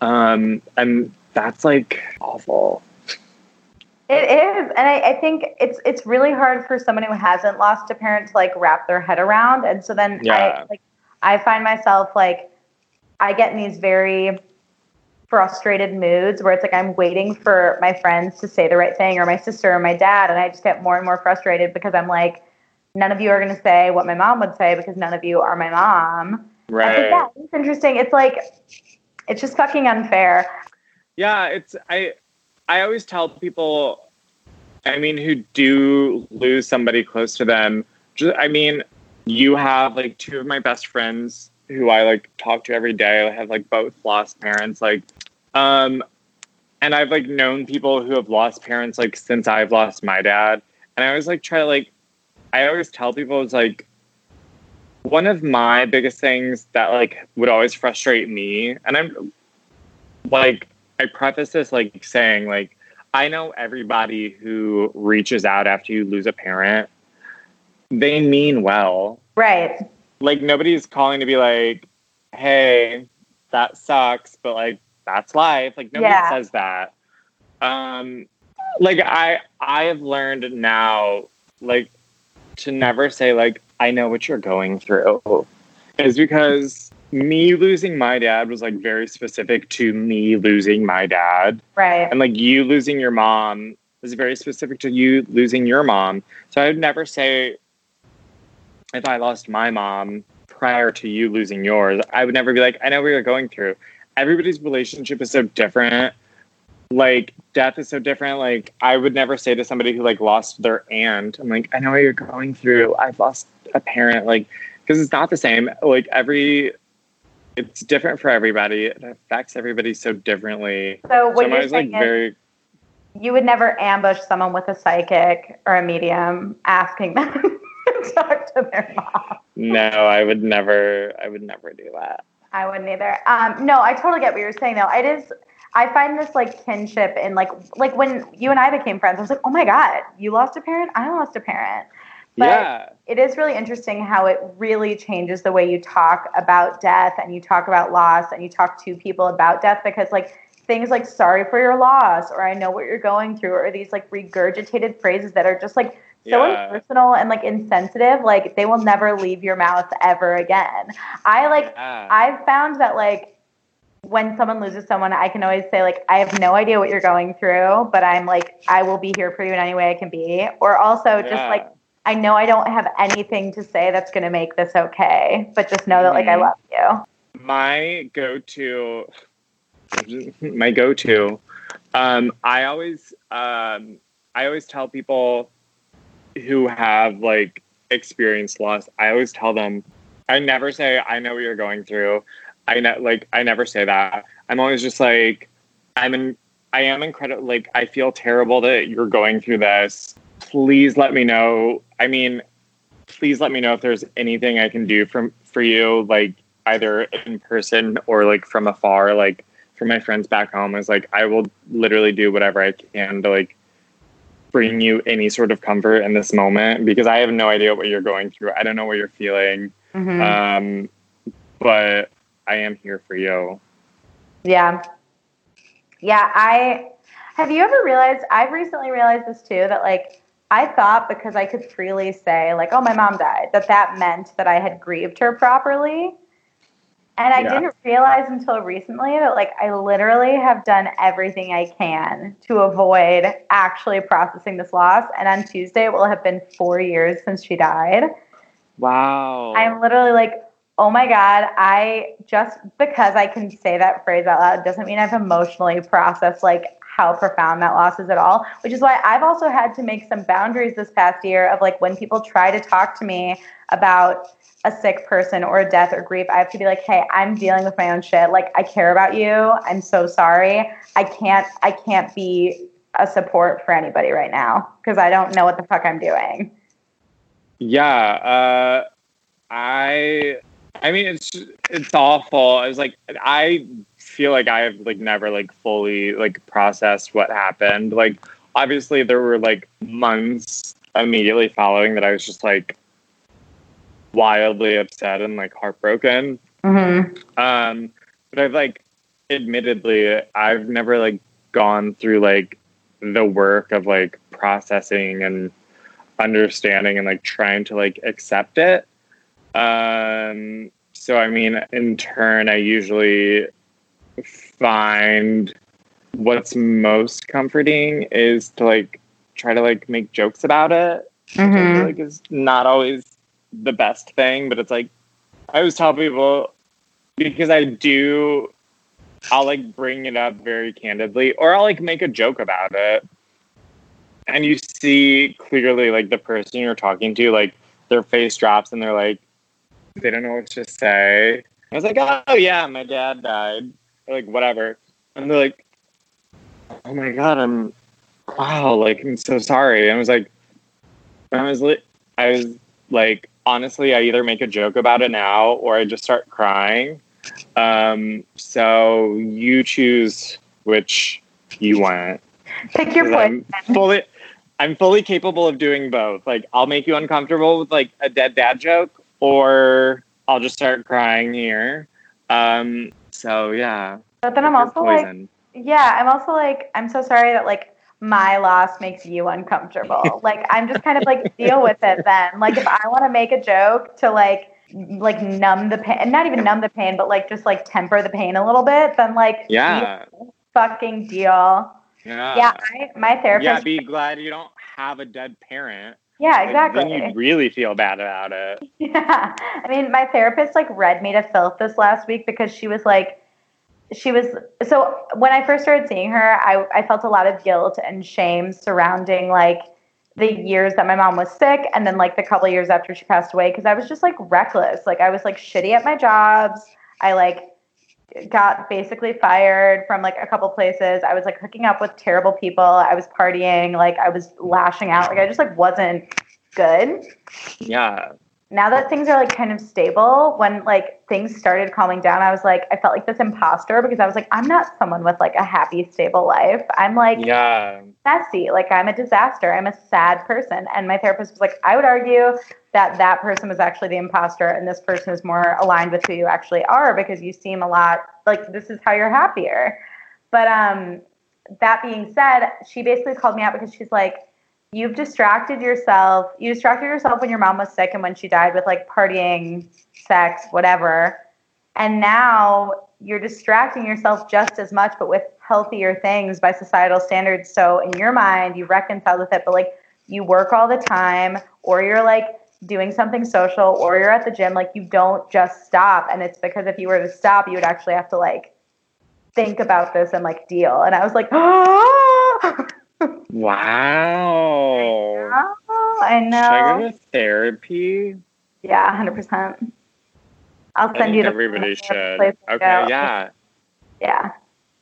um and that's like awful. It is, and I, I, think it's it's really hard for someone who hasn't lost a parent to like wrap their head around. And so then yeah. I like I find myself like I get in these very frustrated moods where it's like I'm waiting for my friends to say the right thing or my sister or my dad, and I just get more and more frustrated because I'm like, none of you are going to say what my mom would say because none of you are my mom. Right. yeah, it's interesting. It's like it's just fucking unfair. Yeah, it's I I always tell people I mean who do lose somebody close to them. Just, I mean, you have like two of my best friends who I like talk to every day. I have like both lost parents like um and I've like known people who have lost parents like since I've lost my dad. And I always like try to like I always tell people it's like one of my biggest things that like would always frustrate me and I'm like I preface this like saying like I know everybody who reaches out after you lose a parent, they mean well. Right. Like nobody's calling to be like, "Hey, that sucks," but like that's life. Like nobody yeah. says that. Um like I I have learned now like to never say like I know what you're going through is because me losing my dad was like very specific to me losing my dad. Right. And like you losing your mom was very specific to you losing your mom. So I would never say if I lost my mom prior to you losing yours, I would never be like, I know what you're going through. Everybody's relationship is so different. Like death is so different. Like I would never say to somebody who like lost their aunt, I'm like, I know what you're going through. I've lost a parent. Like, because it's not the same. Like every it's different for everybody. It affects everybody so differently. So what so you're saying like, very... you would never ambush someone with a psychic or a medium asking them [laughs] to talk to their mom. No, I would never. I would never do that. I wouldn't either. Um, no, I totally get what you're saying though. It is. I find this like kinship in like like when you and I became friends. I was like, oh my god, you lost a parent. I lost a parent. But yeah. it is really interesting how it really changes the way you talk about death and you talk about loss and you talk to people about death because like things like sorry for your loss or I know what you're going through or these like regurgitated phrases that are just like so yeah. impersonal and like insensitive like they will never leave your mouth ever again. I like yeah. I've found that like when someone loses someone, I can always say like, I have no idea what you're going through, but I'm like, I will be here for you in any way I can be. Or also yeah. just like I know I don't have anything to say that's going to make this okay, but just know that like I love you. My go-to, my go-to, um, I always, um, I always tell people who have like experienced loss, I always tell them, I never say, I know what you're going through. I know, like, I never say that. I'm always just like, I'm in, I am incredible. Like, I feel terrible that you're going through this. Please let me know. I mean, please let me know if there's anything I can do from for you, like either in person or like from afar. Like for my friends back home, is like I will literally do whatever I can to like bring you any sort of comfort in this moment because I have no idea what you're going through. I don't know what you're feeling. Mhm. Um, but I am here for you. Yeah. Yeah, I have you ever realized I've recently realized this too that like I thought because I could freely say like oh my mom died that that meant that I had grieved her properly. And I Yeah. didn't realize until recently that like I literally have done everything I can to avoid actually processing this loss and on Tuesday it will have been 4 years since she died. Wow. I'm literally like, oh my God, I just because I can say that phrase out loud doesn't mean I've emotionally processed like how profound that loss is at all. Which is why I've also had to make some boundaries this past year of like when people try to talk to me about a sick person or a death or grief, I have to be like, hey, I'm dealing with my own shit. Like I care about you. I'm so sorry. I can't I can't be a support for anybody right now because I don't know what the fuck I'm doing. Yeah, uh, I, I mean, it's it's awful. I was like, I feel like I have like never like fully like processed what happened. Like, obviously, there were like months immediately following that I was just like wildly upset and like heartbroken. Mm-hmm. Um, but I've like, admittedly, I've never like gone through like the work of like processing and understanding and like trying to like accept it. Um, so I mean, in turn, I usually find what's most comforting is to like try to like make jokes about it. Which I feel mm-hmm. like is not always the best thing, but it's like I always tell people because I do I'll like bring it up very candidly or I'll like make a joke about it. And you see clearly like the person you're talking to, like their face drops and they're like, they don't know what to say. I was like, oh yeah, my dad died. Like whatever. And they're like, oh my god, I'm wow, like I'm so sorry. And I was like, I was li- I was like, honestly, I either make a joke about it now or I just start crying. Um, so you choose which you want. Pick your poison. I'm fully, I'm fully capable of doing both. Like, I'll make you uncomfortable with like a dead dad joke, or I'll just start crying here. Um, so yeah. But then I'm also like, yeah, I'm also like, I'm so sorry that like my loss makes you uncomfortable. [laughs] like I'm just kind of like deal with it then. Like if I want to make a joke to like like numb the pain not even numb the pain, but like just like temper the pain a little bit, then like yeah, fucking deal. yeah, Yeah, I, my therapist. yeah. Be glad you don't have a dead parent. Yeah, exactly. Then you'd really feel bad about it. [laughs] Yeah. I mean, my therapist like read me to filth this last week because she was like, she was so when I first started seeing her, I, I felt a lot of guilt and shame surrounding like the years that my mom was sick and then like the couple years after she passed away because I was just like reckless. Like I was like shitty at my jobs. I like got basically fired from like a couple places. I was like hooking up with terrible people. I was partying, like I was lashing out. Like I just like wasn't good Yeah, now that things are like kind of stable, when like things started calming down, I was like, I felt like this imposter because I was like, I'm not someone with like a happy, stable life. I'm like yeah, messy. Like I'm a disaster. I'm a sad person. And my therapist was like, I would argue that that person was actually the imposter and this person is more aligned with who you actually are because you seem a lot like this is how you're happier. But um, that being said, she basically called me out because she's like, you've distracted yourself. You distracted yourself when your mom was sick and when she died with like partying, sex, whatever. And now you're distracting yourself just as much, but with healthier things by societal standards. So in your mind, you reconcile with it, but like you work all the time, or you're like doing something social, or you're at the gym. Like you don't just stop. And it's because if you were to stop, you would actually have to like think about this and like deal. And I was like, [laughs] Wow. Oh, I Should I know. go to therapy? Yeah, hundred percent. I'll send you the everybody should. Okay, yeah. Yeah.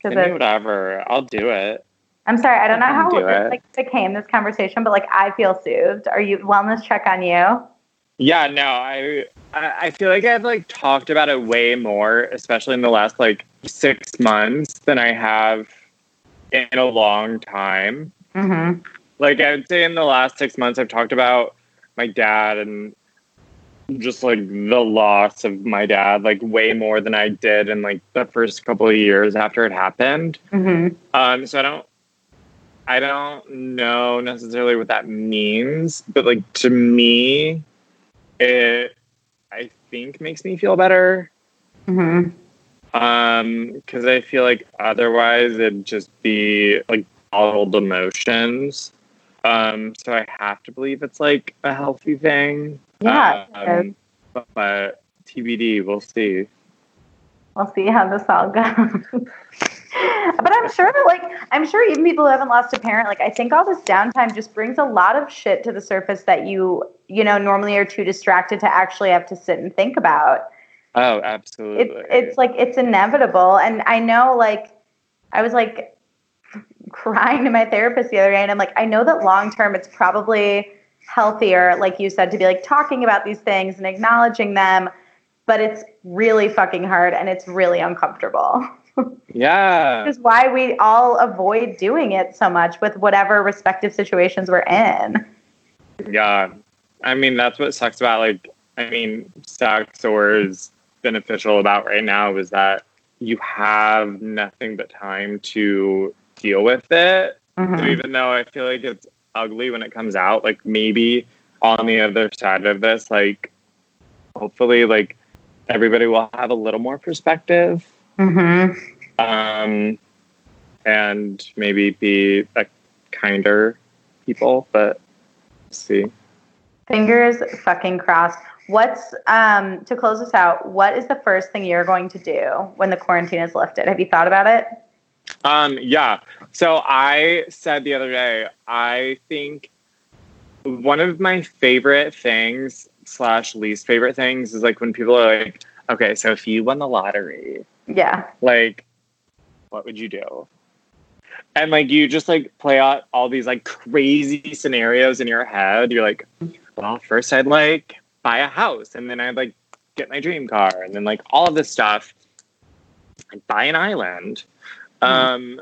whatever. I'll do it. I'm sorry, I don't know how do it like became this conversation, but like I feel soothed. Are you wellness check on you? Yeah, no, I I feel like I've like talked about it way more, especially in the last like six months than I have in a long time. Mm-hmm. Like I would say in the last six months I've talked about my dad and just like the loss of my dad like way more than I did in like the first couple of years after it happened. Mm-hmm. Um, so I don't, I don't know necessarily what that means, but like to me, it, I think makes me feel better. Mm-hmm. Um, because I feel like otherwise it'd just be like bottled emotions. Um, so I have to believe it's like a healthy thing. Yeah. Um, but, but TBD, we'll see. We'll see how this all goes. [laughs] but I'm sure that, like, I'm sure even people who haven't lost a parent, like, I think all this downtime just brings a lot of shit to the surface that you, you know, normally are too distracted to actually have to sit and think about. Oh, absolutely. It's, it's like, it's inevitable. And I know, like, I was like crying to my therapist the other day, and I'm like, I know that long term it's probably healthier, like you said, to be like talking about these things and acknowledging them, but it's really fucking hard and it's really uncomfortable. Yeah. Which is why we all avoid doing it so much with whatever respective situations we're in. Yeah. I mean, that's what sucks about like, I mean, sex or is beneficial about right now is that you have nothing but time to deal with it. So Mhm. even though I feel like it's ugly when it comes out, like maybe on the other side of this, like hopefully, like everybody will have a little more perspective Mhm. um, and maybe be a kinder people. But see. Fingers fucking crossed. What's um to close this out? What is the first thing you're going to do when the quarantine is lifted? Have you thought about it? Um, yeah. So I said the other day, I think one of my favorite things slash least favorite things is like when people are like, okay, so if you won the lottery, Yeah. like, what would you do? And like you just like play out all these like crazy scenarios in your head. You're like, well, first I'd like buy a house, and then I'd like get my dream car, and then like all of this stuff. I'd buy an island. Um,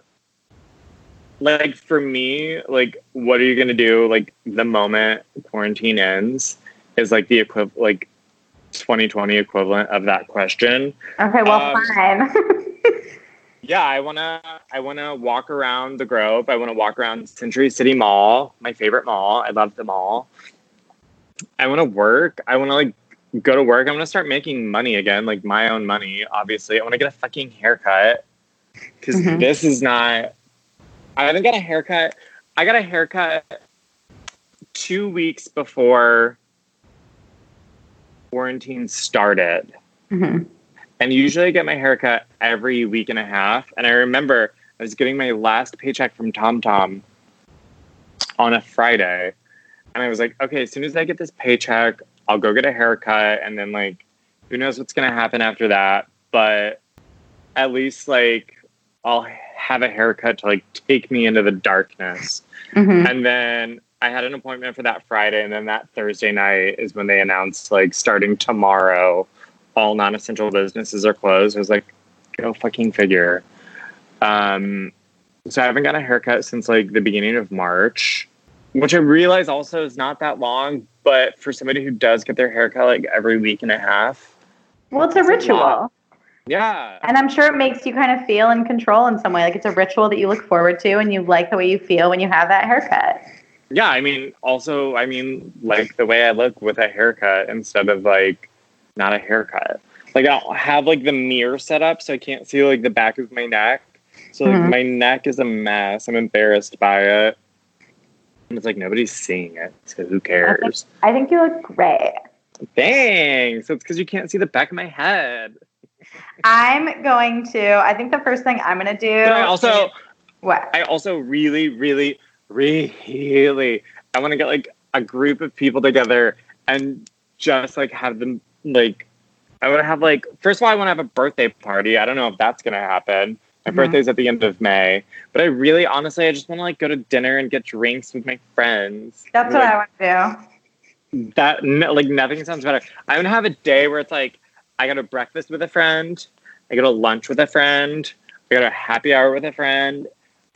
like for me, like what are you gonna do? Like the moment quarantine ends is like the equivalent, like 2020 equivalent of that question. Okay, well Um, fine. [laughs] Yeah, I wanna I wanna walk around the Grove. I wanna walk around Century City Mall, my favorite mall. I love the mall. I wanna work. I wanna like go to work. I'm gonna start making money again, like my own money. Obviously, I wanna get a fucking haircut because Mhm. this is not. I haven't got a haircut. I got a haircut two weeks before quarantine started. Mhm. And usually I get my haircut every week and a half. And I remember I was getting my last paycheck from TomTom on a Friday. And I was like, okay, as soon as I get this paycheck, I'll go get a haircut. And then, like, who knows what's going to happen after that. But at least, like, I'll have a haircut to, like, take me into the darkness. Mhm. And then I had an appointment for that Friday, and then that Thursday night is when they announced like starting tomorrow, all non-essential businesses are closed. I was like, go fucking figure. Um, so I haven't got a haircut since like the beginning of March, which I realize also is not that long, but for somebody who does get their haircut like every week and a half, Well, it's a ritual. yeah, And I'm sure it makes you kind of feel in control in some way. Like it's a ritual that you look forward to and you like the way you feel when you have that haircut. Yeah, I mean, also, I mean, like the way I look with a haircut instead of like not a haircut. Like I'll have like the mirror set up so I can't see like the back of my neck. So like Mhm. my neck is a mess. I'm embarrassed by it. And it's like nobody's seeing it, so who cares? I think you look great. Dang! So it's because you can't see the back of my head. I'm going to, I think the first thing I'm going to do. But I also, is- what? I also really, really, Really, I want to get like a group of people together and just like have them like. I want to have like first of all, I want to have a birthday party. I don't know if that's gonna happen. My Mhm. birthday's at the end of May, but I really, honestly, I just want to like go to dinner and get drinks with my friends. That's Like, what I want to do. that no, like nothing sounds better. I'm gonna have a day where it's like I go to breakfast with a friend, I go to lunch with a friend, I go to happy hour with a friend,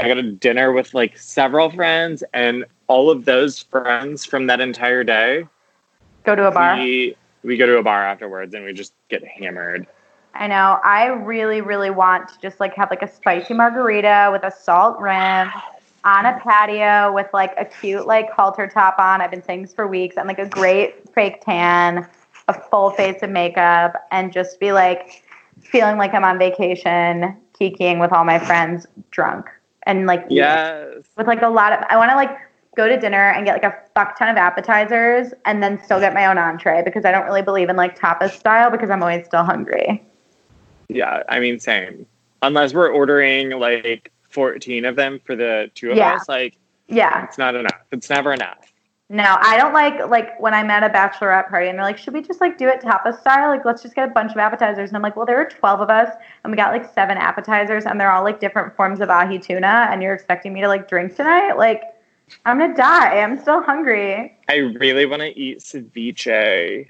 I go to dinner with like several friends, and all of those friends from that entire day, Go to a bar. we we go to a bar afterwards and we just get hammered. I know. I really, really want to just like have like a spicy margarita with a salt rim on a patio with like a cute like halter top on. I've been saying this for weeks and like a great fake tan, a full face of makeup, and just be like feeling like I'm on vacation, kikiing with all my friends drunk and like. Yes. with like a lot of I want to like go to dinner and get like a fuck ton of appetizers and then still get my own entree because I don't really believe in like tapas style because I'm always still hungry. Yeah, I mean same. Unless we're ordering like 14 of them for the two of Yeah. us, like Yeah. it's not enough. It's never enough. No, I don't like like when I'm at a bachelorette party and they're like, should we just like do it tapas style? Like let's just get a bunch of appetizers. And I'm like, well, there are 12 of us and we got like seven appetizers and they're all like different forms of ahi tuna and you're expecting me to like drink tonight? Like I'm gonna die. I'm still hungry. I really want to eat ceviche.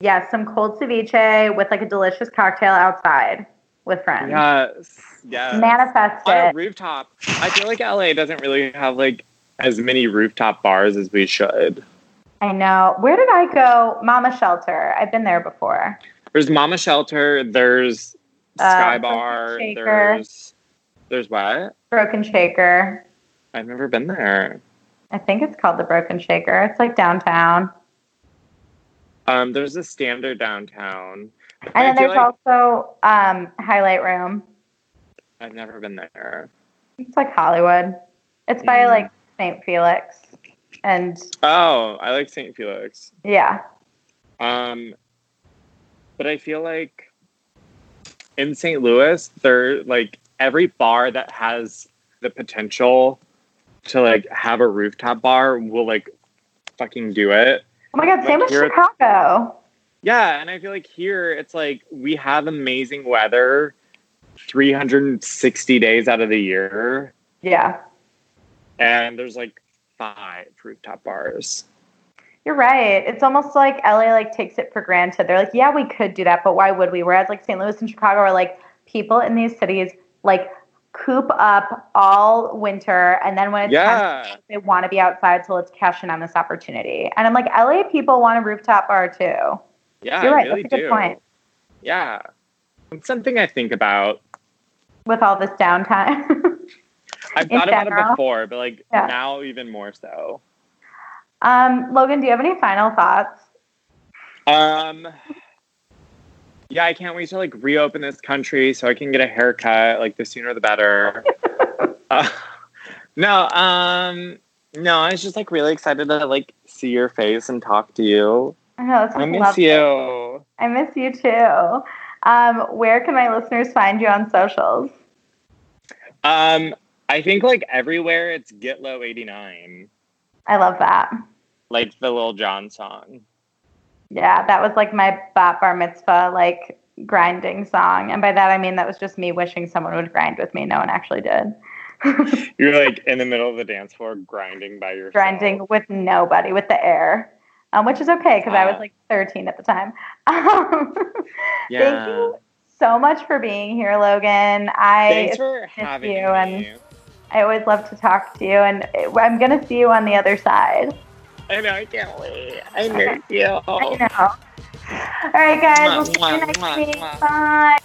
Yeah, some cold ceviche with like a delicious cocktail outside with friends. Yes. Yes. Manifest On a it. rooftop. I feel like LA doesn't really have like as many rooftop bars as we should. I know. Where did I go? Mama Shelter. I've been there before. There's Mama Shelter, there's Uh, Sky Broken Bar, there's there's what? Broken Shaker. I've never been there. I think it's called the Broken Shaker. It's like downtown. Um, there's a standard downtown. And I then there's like also um, Highlight Room. I've never been there. It's like Hollywood. It's by Mm. like St. Felix. And Oh, I like St. Felix. yeah. Um, but I feel like in St. Louis, there like every bar that has the potential to like have a rooftop bar will like fucking do it. Oh my God, same Like with here- Chicago. Yeah, and I feel like here it's like we have amazing weather 360 days out of the year, Yeah. And there's like five rooftop bars. You're right. It's almost like LA like takes it for granted. They're like, yeah, we could do that, but why would we? Whereas like St. Louis and Chicago are like people in these cities like coop up all winter and then when it's time Yeah. they want to be outside, so let's cash in on this opportunity. And I'm like, LA people want a rooftop bar too. Yeah, You're right. really That's a good do. point. Yeah. It's something I think about. With all this downtime. [laughs] I've [laughs] thought about it before, but like Yeah. now even more so. um, Logan, do you have any final thoughts? Um Yeah, I can't wait to like reopen this country so I can get a haircut. Like the sooner the better. [laughs] uh, no, um no, I was just like really excited to like see your face and talk to you. I know I miss lovely. you. I miss you too. Um, where can my listeners find you on socials? Um I think like everywhere it's Get Low 89. I love that. Like the Lil Jon song. Yeah, that was like my bat bar mitzvah like grinding song, and by that I mean that was just me wishing someone would grind with me. No one actually did. [laughs] You're like in the middle of the dance floor grinding by yourself. grinding with nobody, with the air, um, which is okay because I was Ah. like 13 at the time. Um, [laughs] Yeah. Thank you so much for being here, Logan. I Thanks for having you me. and- I always love to talk to you, and I'm gonna see you on the other side. I know, I can't wait. I miss you. I know. All right, guys. We'll see you next mwah, week. mwah. Bye.